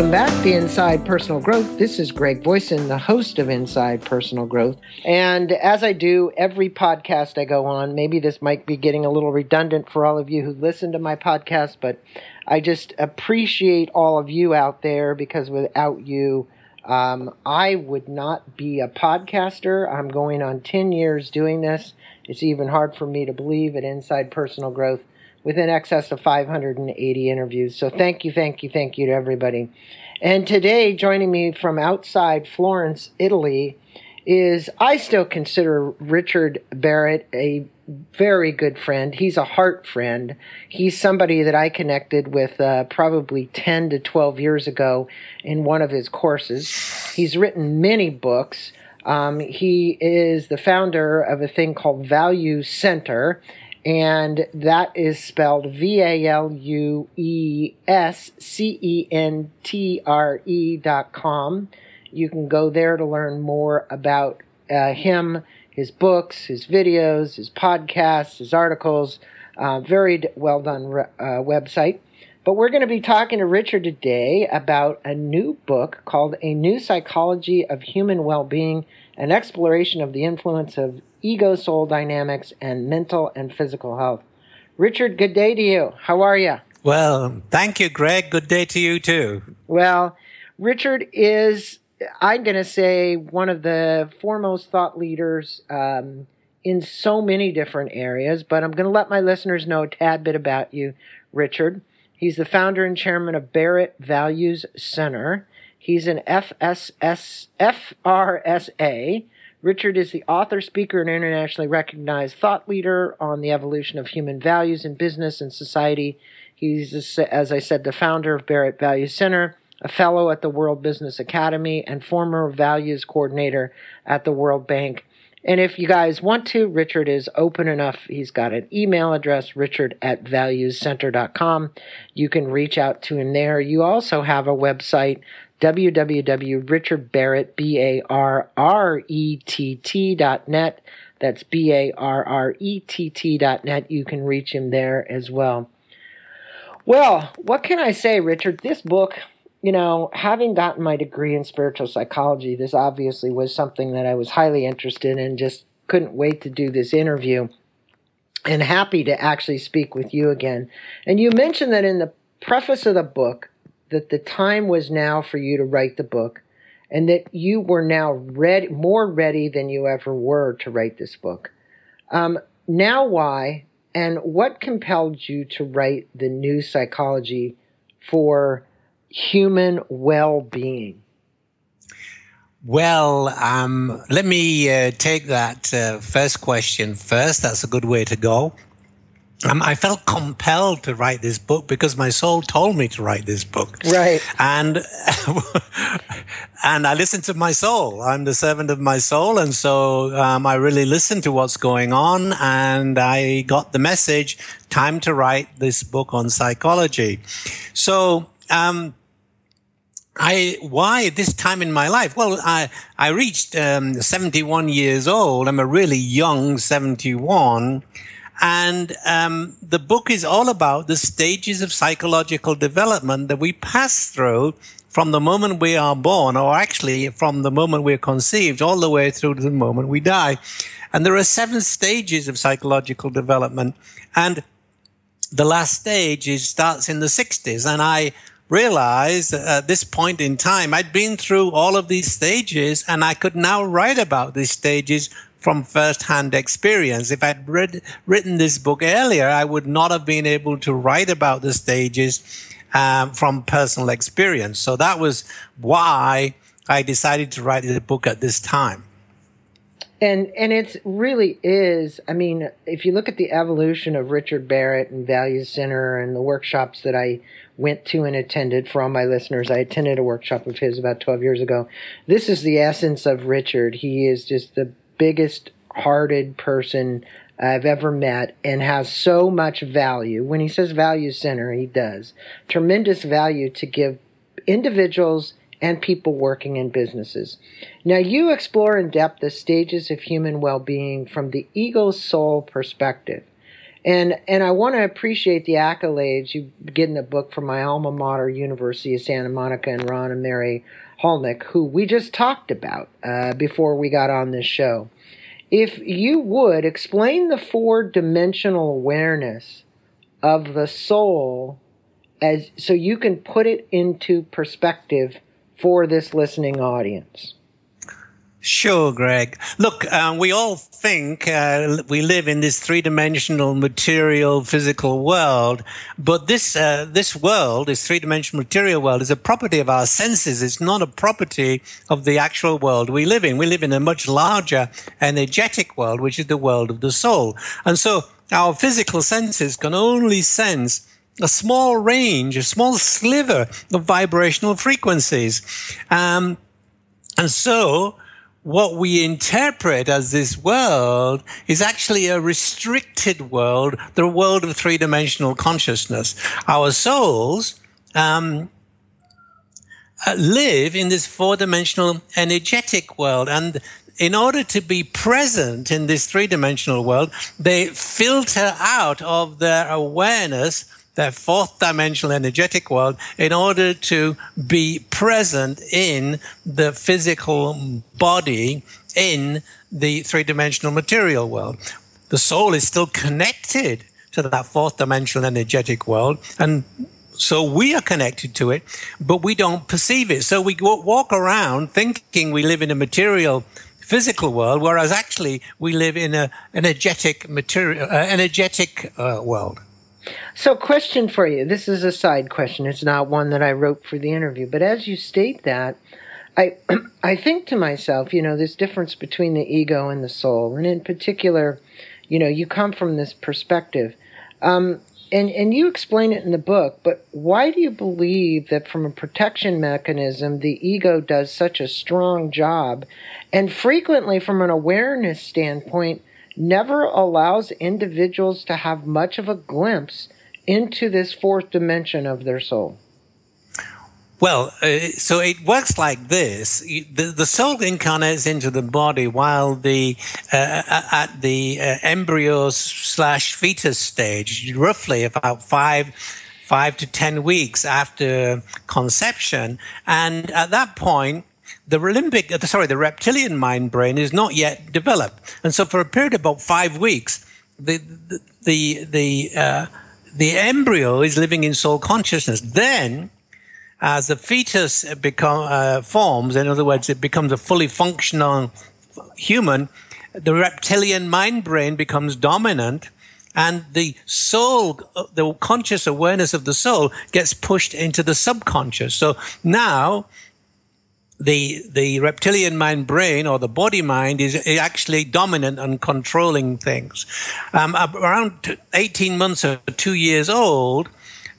Welcome back to Inside Personal Growth. This is Greg Voisin, the host of Inside Personal Growth. And as I do every podcast I go on, maybe this might be getting a little redundant for all of you who listen to my podcast, but I just appreciate all of you out there because without you, um, I would not be a podcaster. I'm going on 10 years doing this. It's even hard for me to believe at Inside Personal Growth with in excess of 580 interviews. So thank you, thank you, thank you to everybody. And today, joining me from outside Florence, Italy, is I still consider Richard Barrett a very good friend. He's a heart friend. He's somebody that I connected with uh, probably 10 to 12 years ago in one of his courses. He's written many books. Um, he is the founder of a thing called Value Center, and that is spelled V A L U E S C E N T R E dot com. You can go there to learn more about uh, him, his books, his videos, his podcasts, his articles. Uh, very well done re- uh, website. But we're going to be talking to Richard today about a new book called A New Psychology of Human Well Being An Exploration of the Influence of ego soul dynamics, and mental and physical health. Richard, good day to you. How are you? Well, thank you, Greg. Good day to you too. Well, Richard is, I'm going to say, one of the foremost thought leaders um, in so many different areas, but I'm going to let my listeners know a tad bit about you, Richard. He's the founder and chairman of Barrett Values Centre. He's an FSS, FRSA, Richard is the author, speaker, and internationally recognized thought leader on the evolution of human values in business and society. He's, as I said, the founder of Barrett Value Center, a fellow at the World Business Academy, and former values coordinator at the World Bank. And if you guys want to, Richard is open enough. He's got an email address, richard at valuescentre.com. You can reach out to him there. You also have a website, www.richardbarrett.net. That's B A R R E T T dot net. You can reach him there as well. Well, what can I say, Richard? This book, you know, having gotten my degree in spiritual psychology, this obviously was something that I was highly interested in, just couldn't wait to do this interview and happy to actually speak with you again. And you mentioned that in the preface of the book, that the time was now for you to write the book and that you were now ready, more ready than you ever were to write this book. Um, now, why and what compelled you to write the new psychology for human well being? Well, um, let me uh, take that uh, first question first. That's a good way to go um, I felt compelled to write this book because my soul told me to write this book. Right. And and I listened to my soul. I'm the servant of my soul, and so um, I really listened to what's going on, and I got the message: time to write this book on psychology. So. Um, I why this time in my life? Well, I I reached um, 71 years old. I'm a really young 71 and um, the book is all about the stages of psychological development that we pass through from the moment we are born, or actually from the moment we're conceived, all the way through to the moment we die. And there are seven stages of psychological development. And the last stage is, starts in the 60s. And I realized at this point in time, I'd been through all of these stages and I could now write about these stages from first-hand experience. If I'd read, written this book earlier, I would not have been able to write about the stages um, from personal experience. So that was why I decided to write the book at this time. And and it really is. I mean, if you look at the evolution of Richard Barrett and Values Centre and the workshops that I went to and attended for all my listeners, I attended a workshop of his about 12 years ago. This is the essence of Richard. He is just the biggest hearted person I've ever met and has so much value. When he says value center, he does. Tremendous value to give individuals and people working in businesses. Now, you explore in depth the stages of human well being from the ego soul perspective. And and I want to appreciate the accolades you get in the book from my alma mater, University of Santa Monica, and Ron and Mary Hulnick, who we just talked about uh, before we got on this show. If you would explain the four dimensional awareness of the soul as so you can put it into perspective for this listening audience. Sure, Greg. Look, um, we all think uh, we live in this three-dimensional material physical world, but this uh, this world, this three-dimensional material world, is a property of our senses. It's not a property of the actual world we live in. We live in a much larger energetic world, which is the world of the soul, and so our physical senses can only sense a small range, a small sliver of vibrational frequencies. Um, and so, what we interpret as this world is actually a restricted world, the world of three dimensional consciousness. Our souls, um, uh, live in this four dimensional energetic world. And in order to be present in this three dimensional world, they filter out of their awareness their fourth dimensional energetic world in order to be present in the physical body in the three dimensional material world. The soul is still connected to that fourth dimensional energetic world and so we are connected to it, but we don't perceive it. So we walk around thinking we live in a material physical world, whereas actually we live in a energetic material, uh, energetic uh, world. So, question for you. This is a side question. It's not one that I wrote for the interview, but as you state that, I I think to myself, you know, this difference between the ego and the soul, and in particular, you know, you come from this perspective. Um, and and you explain it in the book, but why do you believe that from a protection mechanism the ego does such a strong job and frequently from an awareness standpoint never allows individuals to have much of a glimpse into this fourth dimension of their soul? Well, uh, so it works like this: the, the, soul incarnates into the body while the uh, at the uh, embryo slash fetus stage, roughly about five five to ten weeks after conception, and at that point, the limbic, uh, sorry, the reptilian mind brain is not yet developed, and so for a period of about five weeks, the the the the, uh, the embryo is living in soul consciousness. Then, as the fetus become uh, forms, in other words, it becomes a fully functional human, the reptilian mind brain becomes dominant and the soul, uh, the conscious awareness of the soul gets pushed into the subconscious. So now the the reptilian mind brain or the body mind is, actually dominant and controlling things. Um, around 18 months or two years old,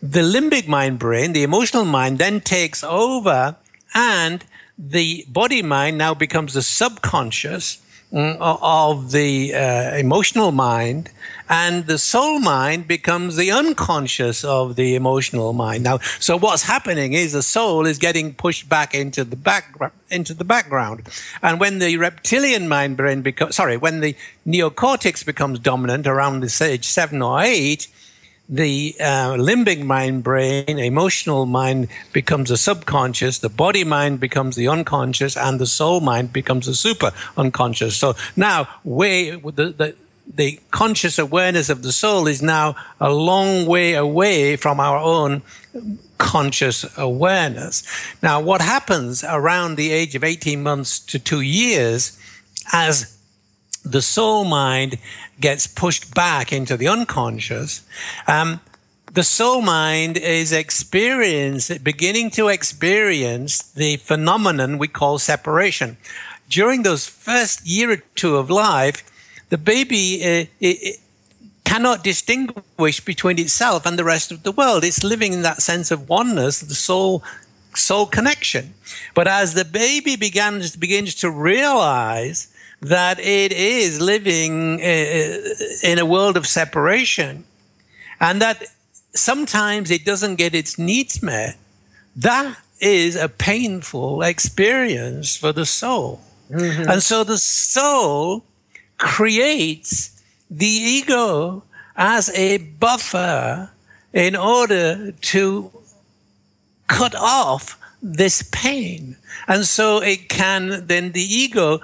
the limbic mind brain, the emotional mind, then takes over, and the body mind now becomes the subconscious of the uh, emotional mind, and the soul mind becomes the unconscious of the emotional mind. Now, so what's happening is the soul is getting pushed back into the background, into the background. And when the reptilian mind brain becomes, sorry, when the neocortex becomes dominant around the age seven or eight, the uh, limbic mind brain, emotional mind becomes a subconscious, the body mind becomes the unconscious, and the soul mind becomes a super unconscious. So now, way the, the the conscious awareness of the soul is now a long way away from our own conscious awareness. Now, what happens around the age of 18 months to two years as the soul mind gets pushed back into the unconscious, um, the soul mind is experience, beginning to experience the phenomenon we call separation. During those first year or two of life, the baby uh, it, cannot distinguish between itself and the rest of the world. It's living in that sense of oneness, the soul soul connection. But as the baby begins begins to realize that it is living uh, in a world of separation, and that sometimes it doesn't get its needs met, that is a painful experience for the soul. Mm-hmm. And so the soul creates the ego as a buffer in order to cut off this pain. And so it can, then the ego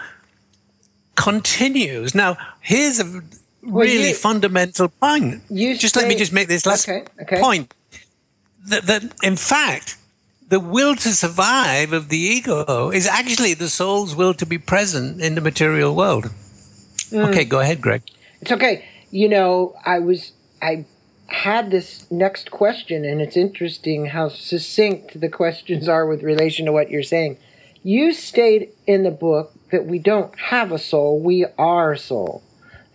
continues. Now, here's a really well, you, fundamental point. just say, let me just make this last okay, okay. point. That, that, in fact, the will to survive of the ego is actually the soul's will to be present in the material world. Mm. Okay, go ahead, Greg. It's okay. You know, I was, I had this next question, and it's interesting how succinct the questions are with relation to what you're saying. You state in the book that we don't have a soul, we are soul.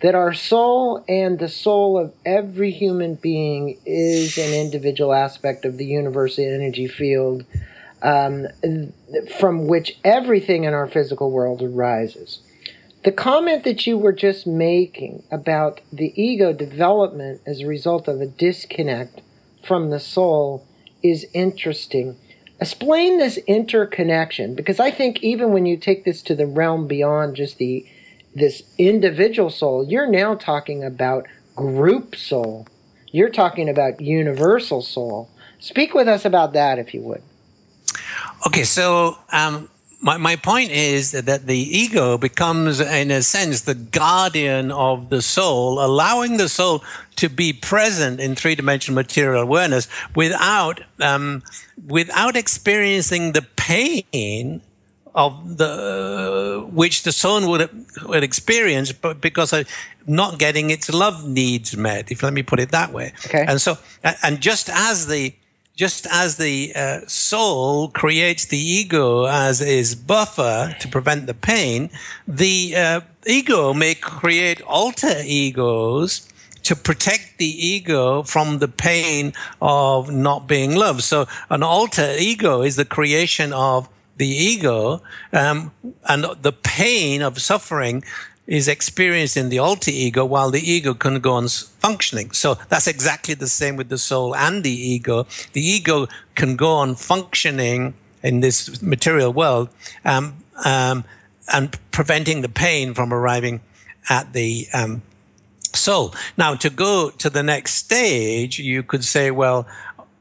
That our soul and the soul of every human being is an individual aspect of the universal energy field um, from which everything in our physical world arises. The comment that you were just making about the ego development as a result of a disconnect from the soul is interesting. Explain this interconnection because I think even when you take this to the realm beyond just the this individual soul, you're now talking about group soul. You're talking about universal soul. Speak with us about that if you would. Okay, so um, my, my point is that the ego becomes, in a sense, the guardian of the soul, allowing the soul to be present in three dimensional material awareness without, um, without experiencing the pain of the, uh, which the soul would, would experience, but because of not getting its love needs met, if let me put it that way. Okay. And so, and just as the, just as the uh, soul creates the ego as its buffer to prevent the pain, the uh, ego may create alter egos to protect the ego from the pain of not being loved. So an alter ego is the creation of the ego, um, and the pain of suffering is experienced in the alter ego while the ego can go on functioning. So that's exactly the same with the soul and the ego. The ego can go on functioning in this material world um, um, and preventing the pain from arriving at the um, soul. Now, to go to the next stage, you could say, well,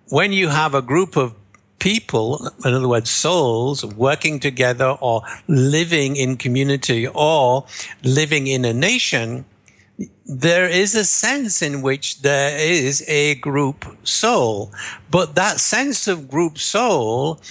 when you have a group of people, in other words, souls working together or living in community or living in a nation, there is a sense in which there is a group soul. But that sense of group soul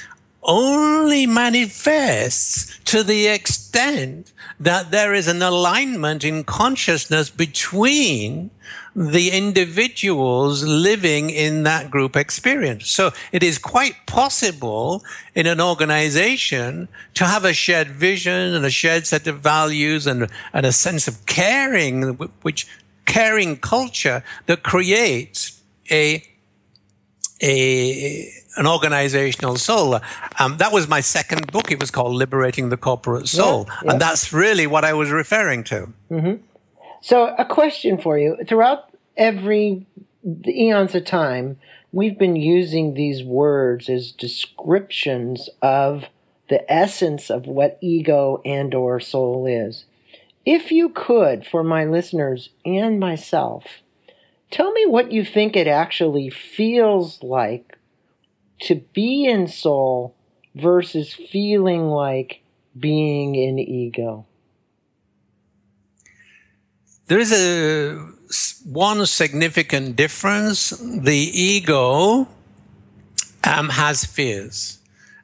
only manifests to the extent that there is an alignment in consciousness between the individuals living in that group experience. So it is quite possible in an organization to have a shared vision and a shared set of values and, and a sense of caring, which caring culture that creates a a an organizational soul. Um, that was my second book. It was called Liberating the Corporate Soul, yeah, yeah. and that's really what I was referring to. Mm-hmm. So, a question for you: throughout every eons of time, we've been using these words as descriptions of the essence of what ego and or soul is. If you could, for my listeners and myself, Tell me what you think it actually feels like to be in soul versus feeling like being in ego. There is a one significant difference. The ego um, has fears.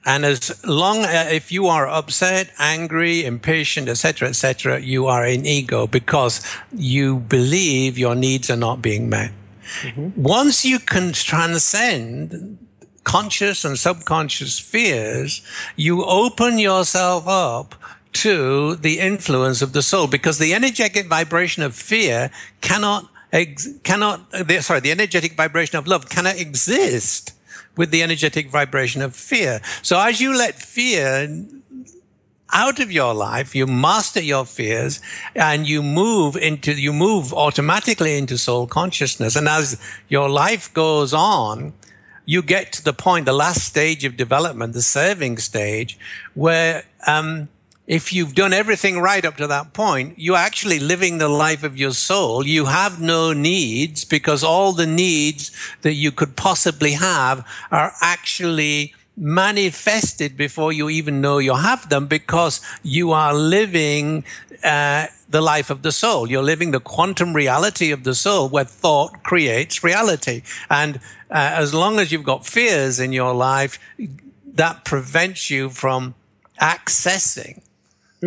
And as long uh, if you are upset, angry, impatient, etc., etc., you are in ego because you believe your needs are not being met. Mm-hmm. Once you can transcend conscious and subconscious fears, you open yourself up to the influence of the soul because the energetic vibration of fear cannot ex- cannot sorry the energetic vibration of love cannot exist with the energetic vibration of fear. So as you let fear out of your life, you master your fears and you move into, you move automatically into soul consciousness. And as your life goes on, you get to the point, the last stage of development, the serving stage, where, um, if you've done everything right up to that point, you're actually living the life of your soul. You have no needs because all the needs that you could possibly have are actually manifested before you even know you have them because you are living uh, the life of the soul. You're living the quantum reality of the soul where thought creates reality. And uh, as long as you've got fears in your life, that prevents you from accessing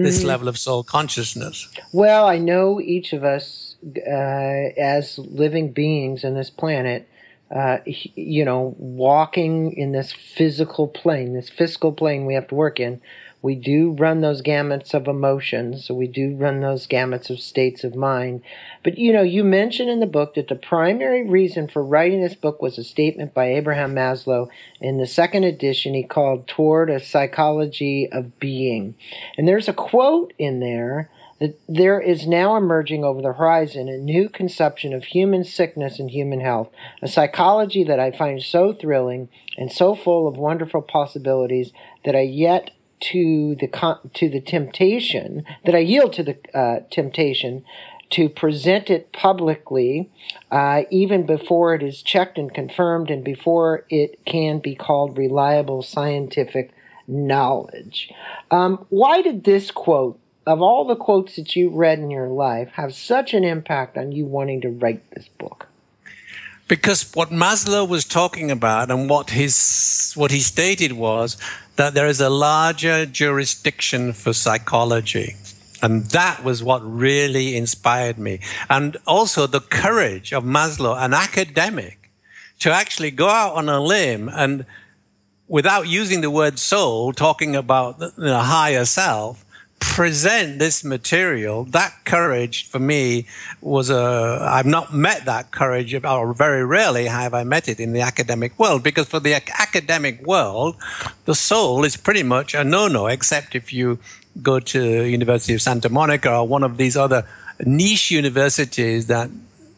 this mm. level of soul consciousness. Well, I know each of us uh, as living beings in this planet uh, you know, walking in this physical plane, this physical plane we have to work in, we do run those gamuts of emotions. So we do run those gamuts of states of mind. But you know, you mentioned in the book that the primary reason for writing this book was a statement by Abraham Maslow in the second edition he called Toward a Psychology of Being. And there's a quote in there that there is now emerging over the horizon a new conception of human sickness and human health, a psychology that I find so thrilling and so full of wonderful possibilities that I yet to the to the temptation that I yield to the uh, temptation to present it publicly, uh, even before it is checked and confirmed, and before it can be called reliable scientific knowledge. Um, why did this quote of all the quotes that you read in your life have such an impact on you wanting to write this book? Because what Maslow was talking about and what his what he stated was that there is a larger jurisdiction for psychology. And that was what really inspired me. And also the courage of Maslow, an academic, to actually go out on a limb and without using the word soul, talking about the higher self, present this material, that courage for me was a, I've not met that courage, or very rarely have I met it in the academic world, because for the academic world, the soul is pretty much a no-no, except if you go to University of Santa Monica or one of these other niche universities that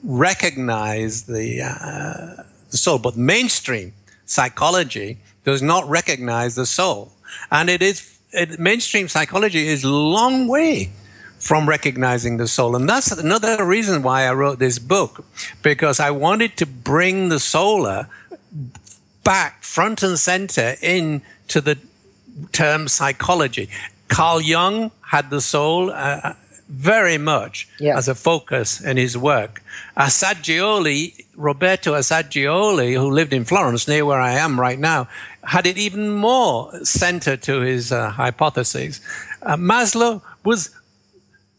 recognize the, uh, the soul. But mainstream psychology does not recognize the soul. And it is it, mainstream psychology is long way from recognizing the soul. And that's another reason why I wrote this book, because I wanted to bring the solar back front and center into the term psychology. Carl Jung had the soul uh, very much yeah. as a focus in his work. Assagioli, Roberto Assagioli, who lived in Florence, near where I am right now, had it even more centered to his uh, hypotheses. Uh, Maslow was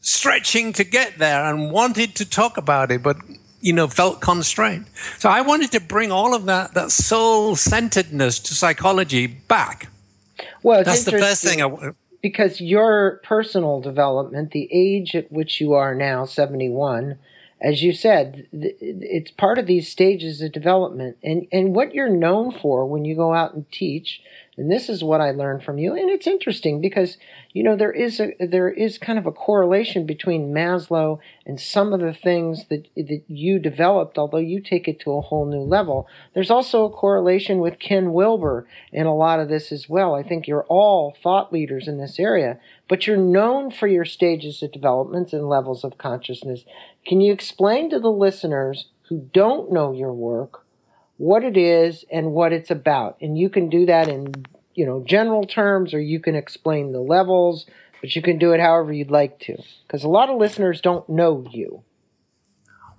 stretching to get there and wanted to talk about it, but you know, felt constrained. So I wanted to bring all of that, that soul centeredness to psychology back. Well, that's the first thing I because your personal development, the age at which you are now, 71, as you said, it's part of these stages of development. And, and what you're known for when you go out and teach, and this is what I learned from you, and it's interesting because you know there is a there is kind of a correlation between Maslow and some of the things that that you developed although you take it to a whole new level. There's also a correlation with Ken Wilber in a lot of this as well. I think you're all thought leaders in this area but you're known for your stages of developments and levels of consciousness. Can you explain to the listeners who don't know your work what it is and what it's about and you can do that in you know general terms or you can explain the levels but you can do it however you'd like to because a lot of listeners don't know you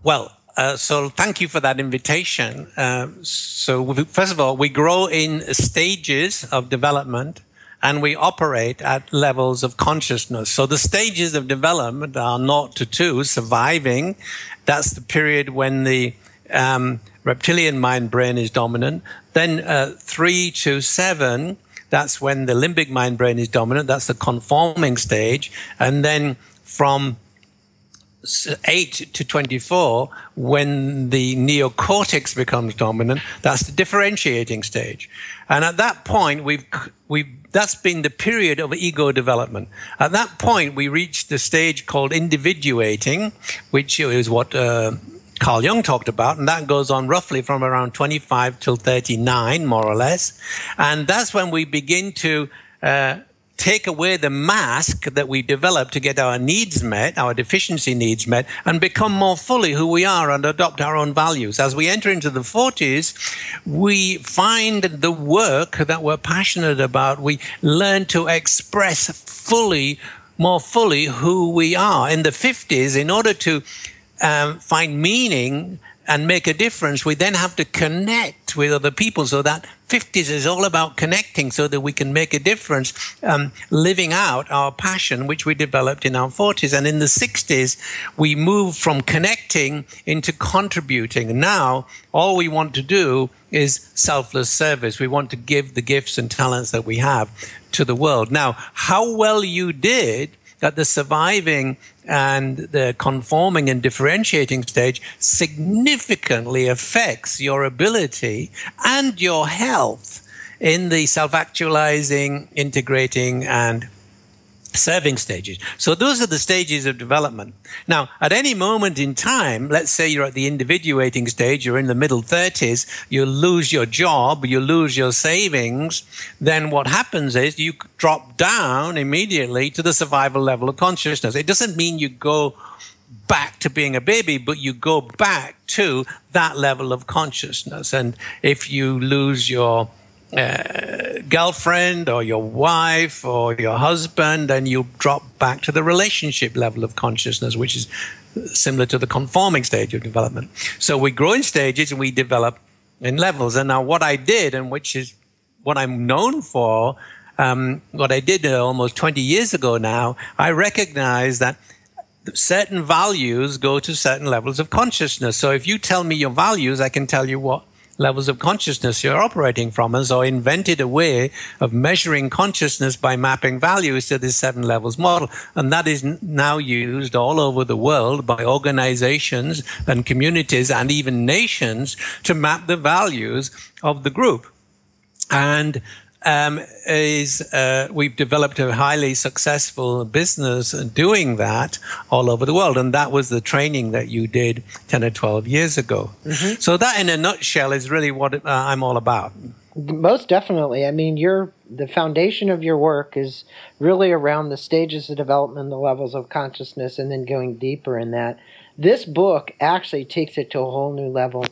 well uh, so thank you for that invitation uh, so first of all we grow in stages of development and we operate at levels of consciousness. So the stages of development are not to two, surviving. That's the period when the um, reptilian mind brain is dominant. Then uh, three to seven that's when the limbic mind brain is dominant. That's the conforming stage. And then from 8 to 24, when the neocortex becomes dominant, that's the differentiating stage. And at that point, we've, we've, that's been the period of ego development. At that point, we reach the stage called individuating, which is what uh, Carl Jung talked about, and that goes on roughly from around 25 till 39, more or less. And that's when we begin to uh, take away the mask that we develop to get our needs met, our deficiency needs met, and become more fully who we are and adopt our own values. As we enter into the 40s, we find the work that we're passionate about. We learn to express fully, more fully who we are. In the 50s, in order to um, find meaning and make a difference, we then have to connect with other people. So that 50s is all about connecting so that we can make a difference, um, living out our passion, which we developed in our 40s. And in the 60s, we moved from connecting into contributing. Now, all we want to do is selfless service. We want to give the gifts and talents that we have to the world. Now, how well you did that the surviving and the conforming and differentiating stage significantly affects your ability and your health in the self actualizing, integrating, and serving stages. So those are the stages of development. Now, at any moment in time, let's say you're at the individuating stage, you're in the middle 30s, you lose your job, you lose your savings, then what happens is you drop down immediately to the survival level of consciousness. It doesn't mean you go back to being a baby, but you go back to that level of consciousness. And if you lose your uh, girlfriend or your wife or your husband, and you drop back to the relationship level of consciousness, which is similar to the conforming stage of development. So we grow in stages and we develop in levels. And now, what I did, and which is what I'm known for, um, what I did almost 20 years ago now, I recognize that certain values go to certain levels of consciousness. So if you tell me your values, I can tell you what levels of consciousness you're operating from. And so invented a way of measuring consciousness by mapping values to this seven levels model. And that is now used all over the world by organizations and communities and even nations to map the values of the group. And um, is uh, we've developed a highly successful business doing that all over the world. And that was the training that you did 10 or 12 years ago. Mm-hmm. So, that in a nutshell is really what uh, I'm all about. Most definitely. I mean, your the foundation of your work is really around the stages of development, the levels of consciousness, and then going deeper in that. This book actually takes it to a whole new level,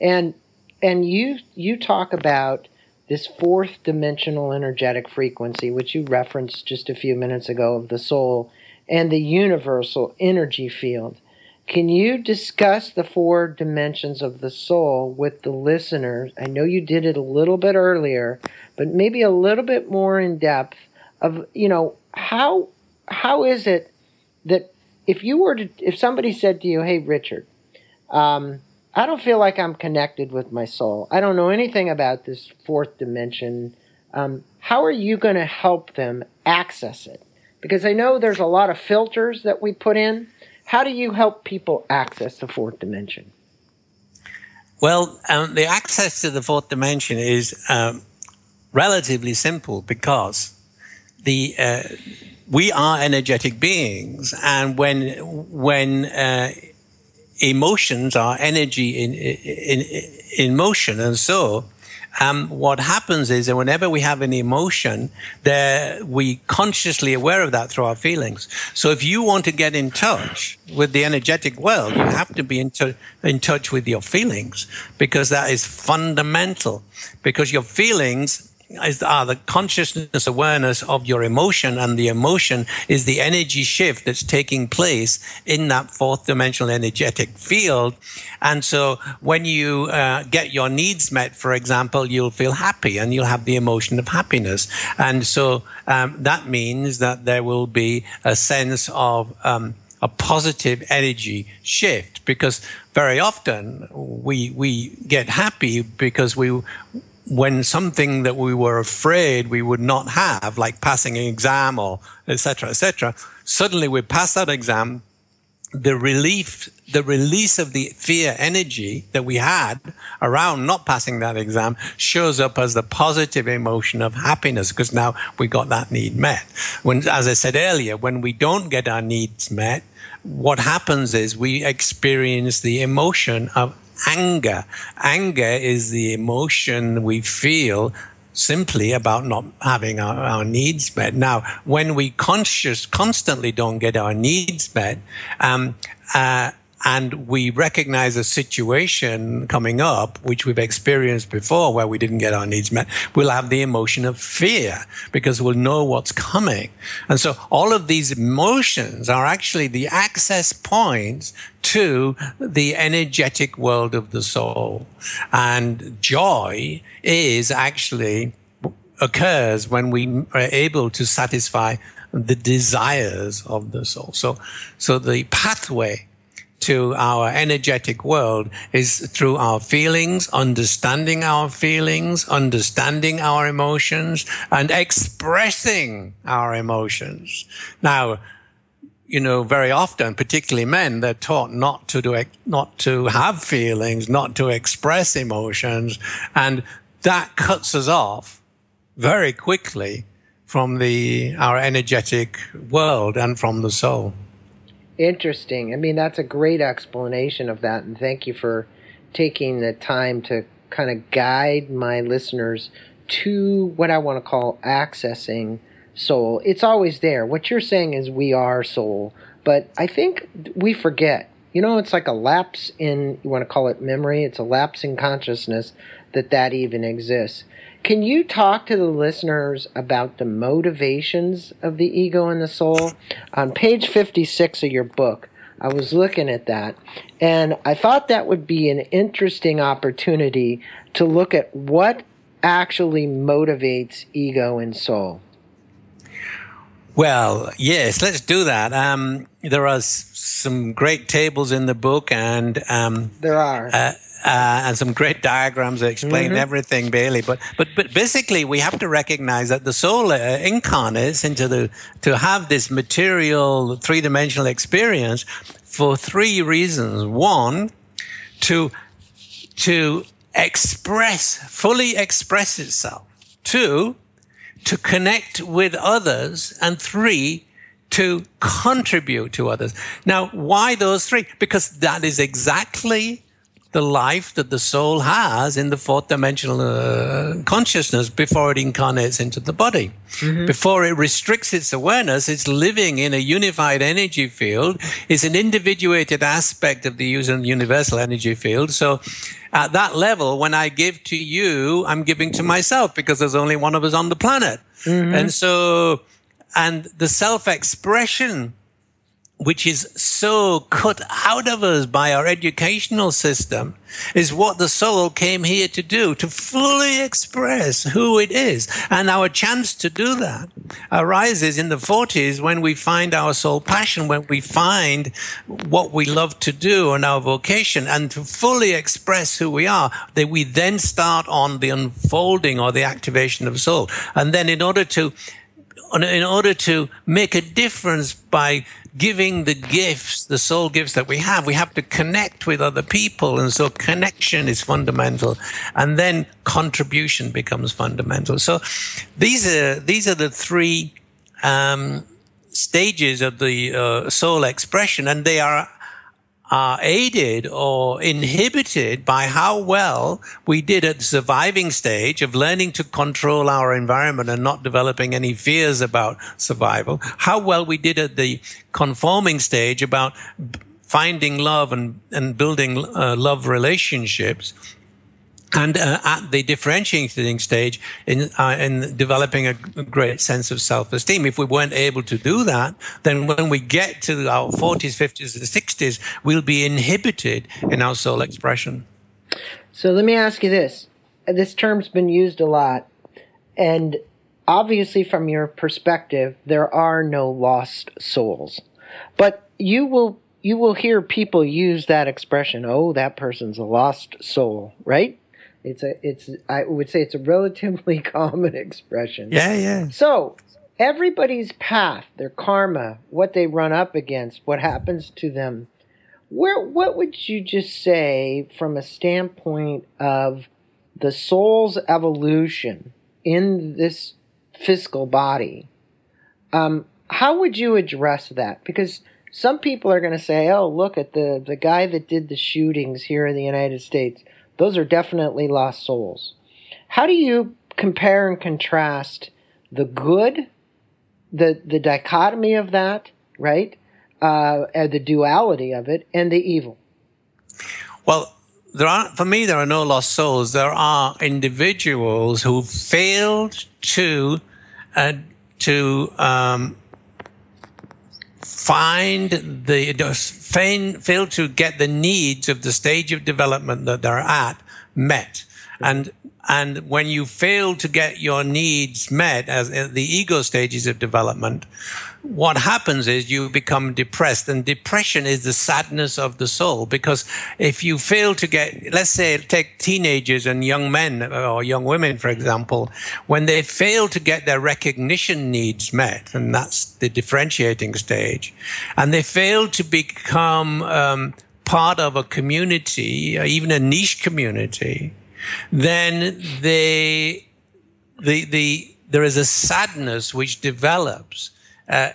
and and you you talk about this fourth dimensional energetic frequency, which you referenced just a few minutes ago of the soul, and the universal energy field. Can you discuss the four dimensions of the soul with the listeners? I know you did it a little bit earlier, but maybe a little bit more in depth of, you know, how how is it that if you were to if somebody said to you, "Hey Richard, um, I don't feel like I'm connected with my soul. I don't know anything about this fourth dimension. Um, how are you going to help them access it? Because I know there's a lot of filters that we put in. How do you help people access the fourth dimension? Well, um, the access to the fourth dimension is um, relatively simple because the uh, we are energetic beings, and when when uh, emotions are energy in, in, in motion. And so, um, what happens is that whenever we have an emotion, there we consciously aware of that through our feelings. So if you want to get in touch with the energetic world, you have to be in, to, in touch with your feelings because that is fundamental. Because your feelings is are the consciousness awareness of your emotion and the emotion is the energy shift that's taking place in that fourth dimensional energetic field. And so when you uh, get your needs met for example you'll feel happy and you'll have the emotion of happiness. And so um, that means that there will be a sense of um, a positive energy shift because very often we we get happy because we when something that we were afraid we would not have, like passing an exam or etc., etc., suddenly we pass that exam, the relief, the release of the fear energy that we had around not passing that exam shows up as the positive emotion of happiness because now we got that need met. When, as I said earlier, when we don't get our needs met, what happens is we experience the emotion of anger. Anger is the emotion we feel simply about not having our, our needs met. Now, when we conscious constantly don't get our needs met, um, uh, and we recognize a situation coming up, which we've experienced before where we didn't get our needs met, we'll have the emotion of fear because we'll know what's coming. And so all of these emotions are actually the access points to the energetic world of the soul. And joy is actually occurs when we are able to satisfy the desires of the soul. So, so the pathway to our energetic world is through our feelings, understanding our feelings, understanding our emotions, and expressing our emotions. Now, you know, very often, particularly men, they're taught not to do, not to have feelings, not to express emotions, and that cuts us off very quickly from the our energetic world and from the soul. Interesting. I mean, that's a great explanation of that, and thank you for taking the time to kind of guide my listeners to what I want to call accessing soul. It's always there. What you're saying is we are soul, but I think we forget. You know, it's like a lapse in, you want to call it memory, it's a lapse in consciousness that that even exists. Can you talk to the listeners about the motivations of the ego and the soul? On page 56 of your book, I was looking at that, and I thought that would be an interesting opportunity to look at what actually motivates ego and soul. Well, yes, let's do that. Um, there are some great tables in the book, and um, there are. Uh, uh, and some great diagrams that explain mm-hmm. everything, Bailey. But but but basically, we have to recognize that the soul uh, incarnates into the to have this material three dimensional experience for three reasons. One, to to express fully express itself. Two, to connect with others, and three, to contribute to others. Now, why those three? Because that is exactly the life that the soul has in the fourth dimensional uh, consciousness before it incarnates into the body. Mm-hmm. Before it restricts its awareness, it's living in a unified energy field. It's an individuated aspect of the universal energy field. So at that level, when I give to you, I'm giving to myself because there's only one of us on the planet. Mm-hmm. And so, and the self expression which is so cut out of us by our educational system is what the soul came here to do, to fully express who it is. And our chance to do that arises in the 40s when we find our soul passion, when we find what we love to do and our vocation and to fully express who we are, that we then start on the unfolding or the activation of soul. And then in order to in order to make a difference by giving the gifts, the soul gifts that we have, we have to connect with other people. And so connection is fundamental. And then contribution becomes fundamental. So these are, these are the three, um, stages of the uh, soul expression and they are are aided or inhibited by how well we did at the surviving stage of learning to control our environment and not developing any fears about survival, how well we did at the conforming stage about finding love and, and building uh, love relationships and uh, at the differentiating stage in, uh, in developing a great sense of self-esteem. If we weren't able to do that, then when we get to our 40s, 50s, and 60s, we'll be inhibited in our soul expression. So let me ask you this. This term's been used a lot, and obviously from your perspective, there are no lost souls. But you will you will hear people use that expression, oh, that person's a lost soul, right? It's a it's I would say it's a relatively common expression. Yeah, yeah. So everybody's path, their karma, what they run up against, what happens to them. Where what would you just say from a standpoint of the soul's evolution in this physical body? Um, how would you address that? Because some people are going to say, "Oh, look at the the guy that did the shootings here in the United States." Those are definitely lost souls. How do you compare and contrast the good, the the dichotomy of that, right? Uh, the duality of it, and the evil. Well, there are for me there are no lost souls. There are individuals who failed to uh, to um, find the fail to get the needs of the stage of development that they're at met. And and when you fail to get your needs met as the ego stages of development, what happens is you become depressed and depression is the sadness of the soul because if you fail to get let's say take teenagers and young men or young women for example when they fail to get their recognition needs met and that's the differentiating stage and they fail to become um, part of a community even a niche community then they, the, the, there is a sadness which develops uh,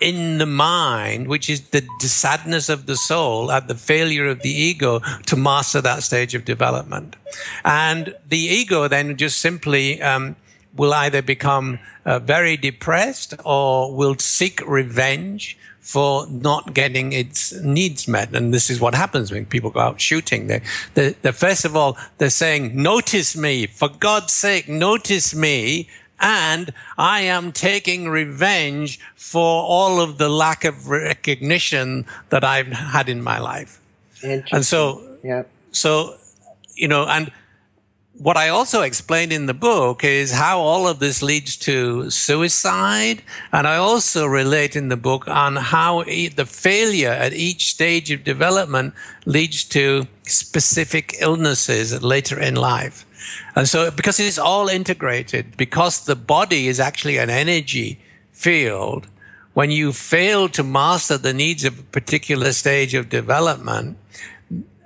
in the mind, which is the, sadness of the soul at the failure of the ego to master that stage of development. And the ego then just simply um, will either become uh, very depressed or will seek revenge for not getting its needs met. And this is what happens when people go out shooting. They, they, they, first of all, they're saying, notice me, for God's sake, notice me. And I am taking revenge for all of the lack of recognition that I've had in my life. And so, yeah. so, you know, and what I also explained in the book is how all of this leads to suicide. And I also relate in the book on how the failure at each stage of development leads to specific illnesses later in life. And so, because it's all integrated, because the body is actually an energy field, when you fail to master the needs of a particular stage of development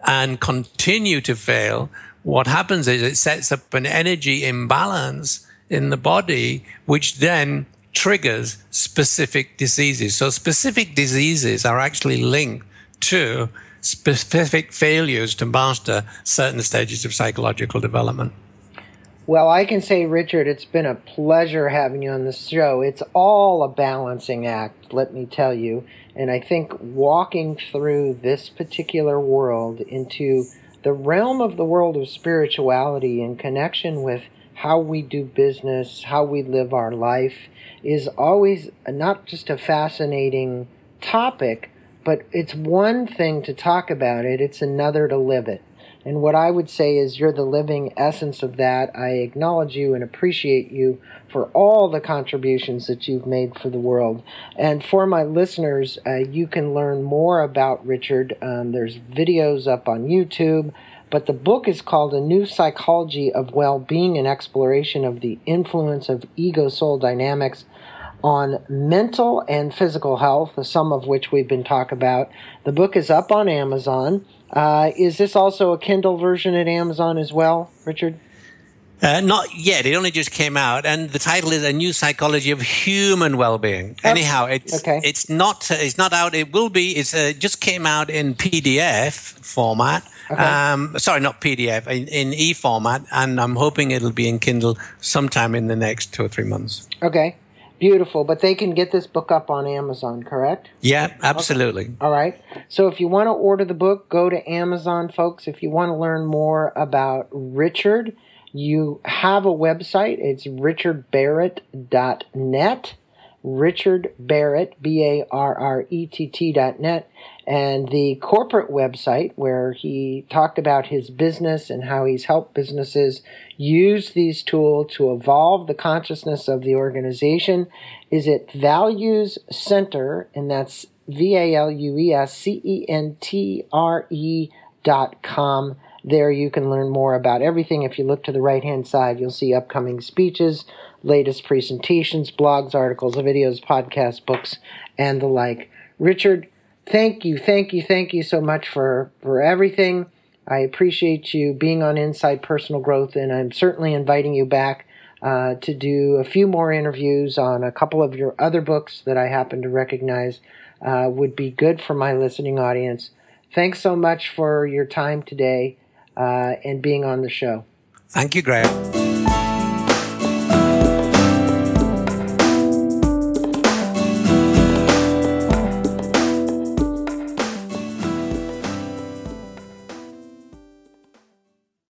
and continue to fail, what happens is it sets up an energy imbalance in the body, which then triggers specific diseases. So specific diseases are actually linked to specific failures to master certain stages of psychological development. Well, I can say, Richard, it's been a pleasure having you on the show. It's all a balancing act, let me tell you. And I think walking through this particular world into the realm of the world of spirituality in connection with how we do business, how we live our life, is always not just a fascinating topic, but it's one thing to talk about it, it's another to live it. And what I would say is you're the living essence of that. I acknowledge you and appreciate you for all the contributions that you've made for the world. And for my listeners, uh, you can learn more about Richard. Um, there's videos up on YouTube. But the book is called A New Psychology of Well Being and Exploration of the Influence of Ego Soul Dynamics on mental and physical health, some of which we've been talking about. The book is up on Amazon. Uh, is this also a Kindle version at Amazon as well, Richard? Uh, not yet. It only just came out, and the title is "A New Psychology of Human Well-Being." Oh, Anyhow, it's okay. it's not it's not out. It will be. It's uh, just came out in PDF format. Okay. Um, sorry, not PDF in, in e format, and I'm hoping it'll be in Kindle sometime in the next two or three months. Okay. Beautiful, but they can get this book up on Amazon, correct? Yeah, absolutely. Okay. All right. So if you want to order the book, go to Amazon, folks. If you want to learn more about Richard, you have a website. It's richardbarrett.net. Richard Barrett, B A R R E T T dot net and the corporate website where he talked about his business and how he's helped businesses use these tools to evolve the consciousness of the organization is at Values Centre, and that's V A L U E S C E N T R E dot com. There you can learn more about everything. If you look to the right hand side, you'll see upcoming speeches, latest presentations, blogs, articles, videos, podcasts, books, and the like. Richard, thank you, thank you, thank you so much for, for everything. I appreciate you being on Inside Personal Growth, and I'm certainly inviting you back uh, to do a few more interviews on a couple of your other books that I happen to recognize uh, would be good for my listening audience. Thanks so much for your time today uh, and being on the show. Thank you, Graham.